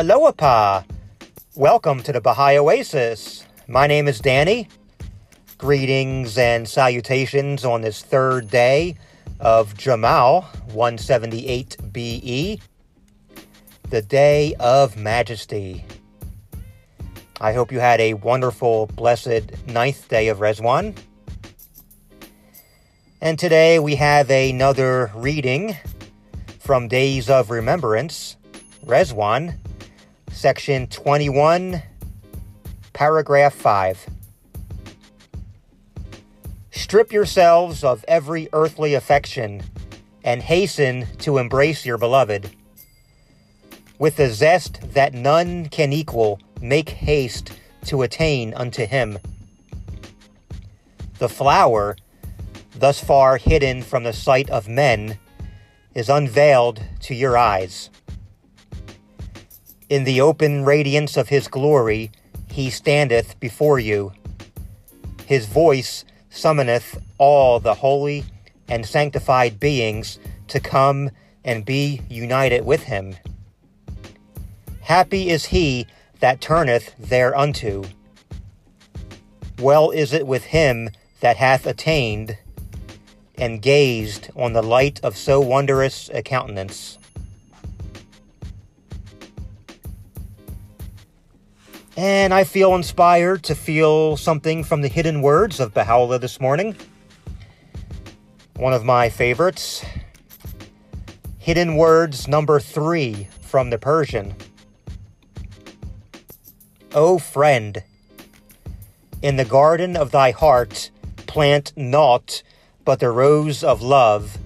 Aloha! Welcome to the Baha'i Oasis. My name is Danny. Greetings and salutations on this third day of Jamal 178 BE, the Day of Majesty. I hope you had a wonderful, blessed ninth day of Ridvan. And today we have another reading from Days of Remembrance, Ridvan, section 21, paragraph 5. Strip yourselves of every earthly affection and hasten to embrace your beloved. With the zest that none can equal, make haste to attain unto him. The flower thus far hidden from the sight of men, is unveiled to your eyes. In the open radiance of his glory, he standeth before you. His voice summoneth all the holy and sanctified beings to come and be united with him. Happy is he that turneth thereunto. Well is it with him that hath attained and gazed on the light of so wondrous a countenance. And I feel inspired to feel something from the hidden words of Baha'u'llah this morning. One of my favorites. Hidden words number three from the Persian. O friend, in the garden of thy heart plant naught but the rose of love,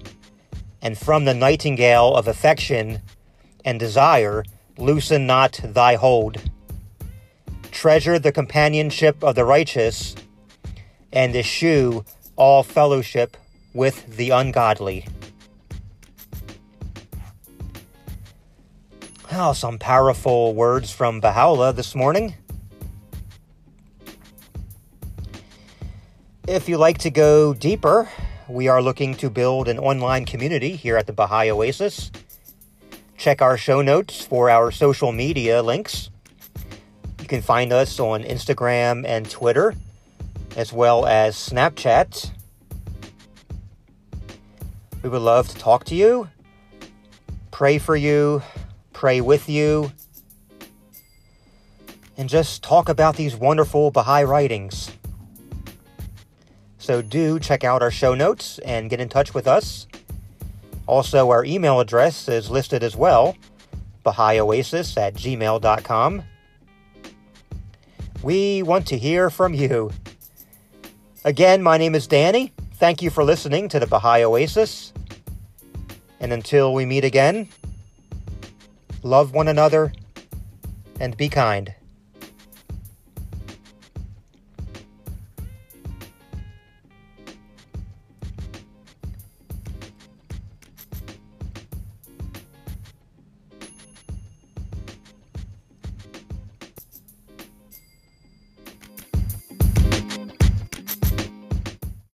and from the nightingale of affection and desire loosen not thy hold. Treasure the companionship of the righteous, and eschew all fellowship with the ungodly. Oh, some powerful words from Baha'u'llah this morning. If you like to go deeper, we are looking to build an online community here at the Baha'i Oasis. Check our show notes for our social media links. You can find us on Instagram and Twitter, as well as Snapchat. We would love to talk to you, pray for you, pray with you, and just talk about these wonderful Baha'i writings. So do check out our show notes and get in touch with us. Also, our email address is listed as well BahaiOasis at gmail.com. We want to hear from you. Again, my name is Danny. Thank you for listening to the Baha'i Oasis. And until we meet again, love one another and be kind.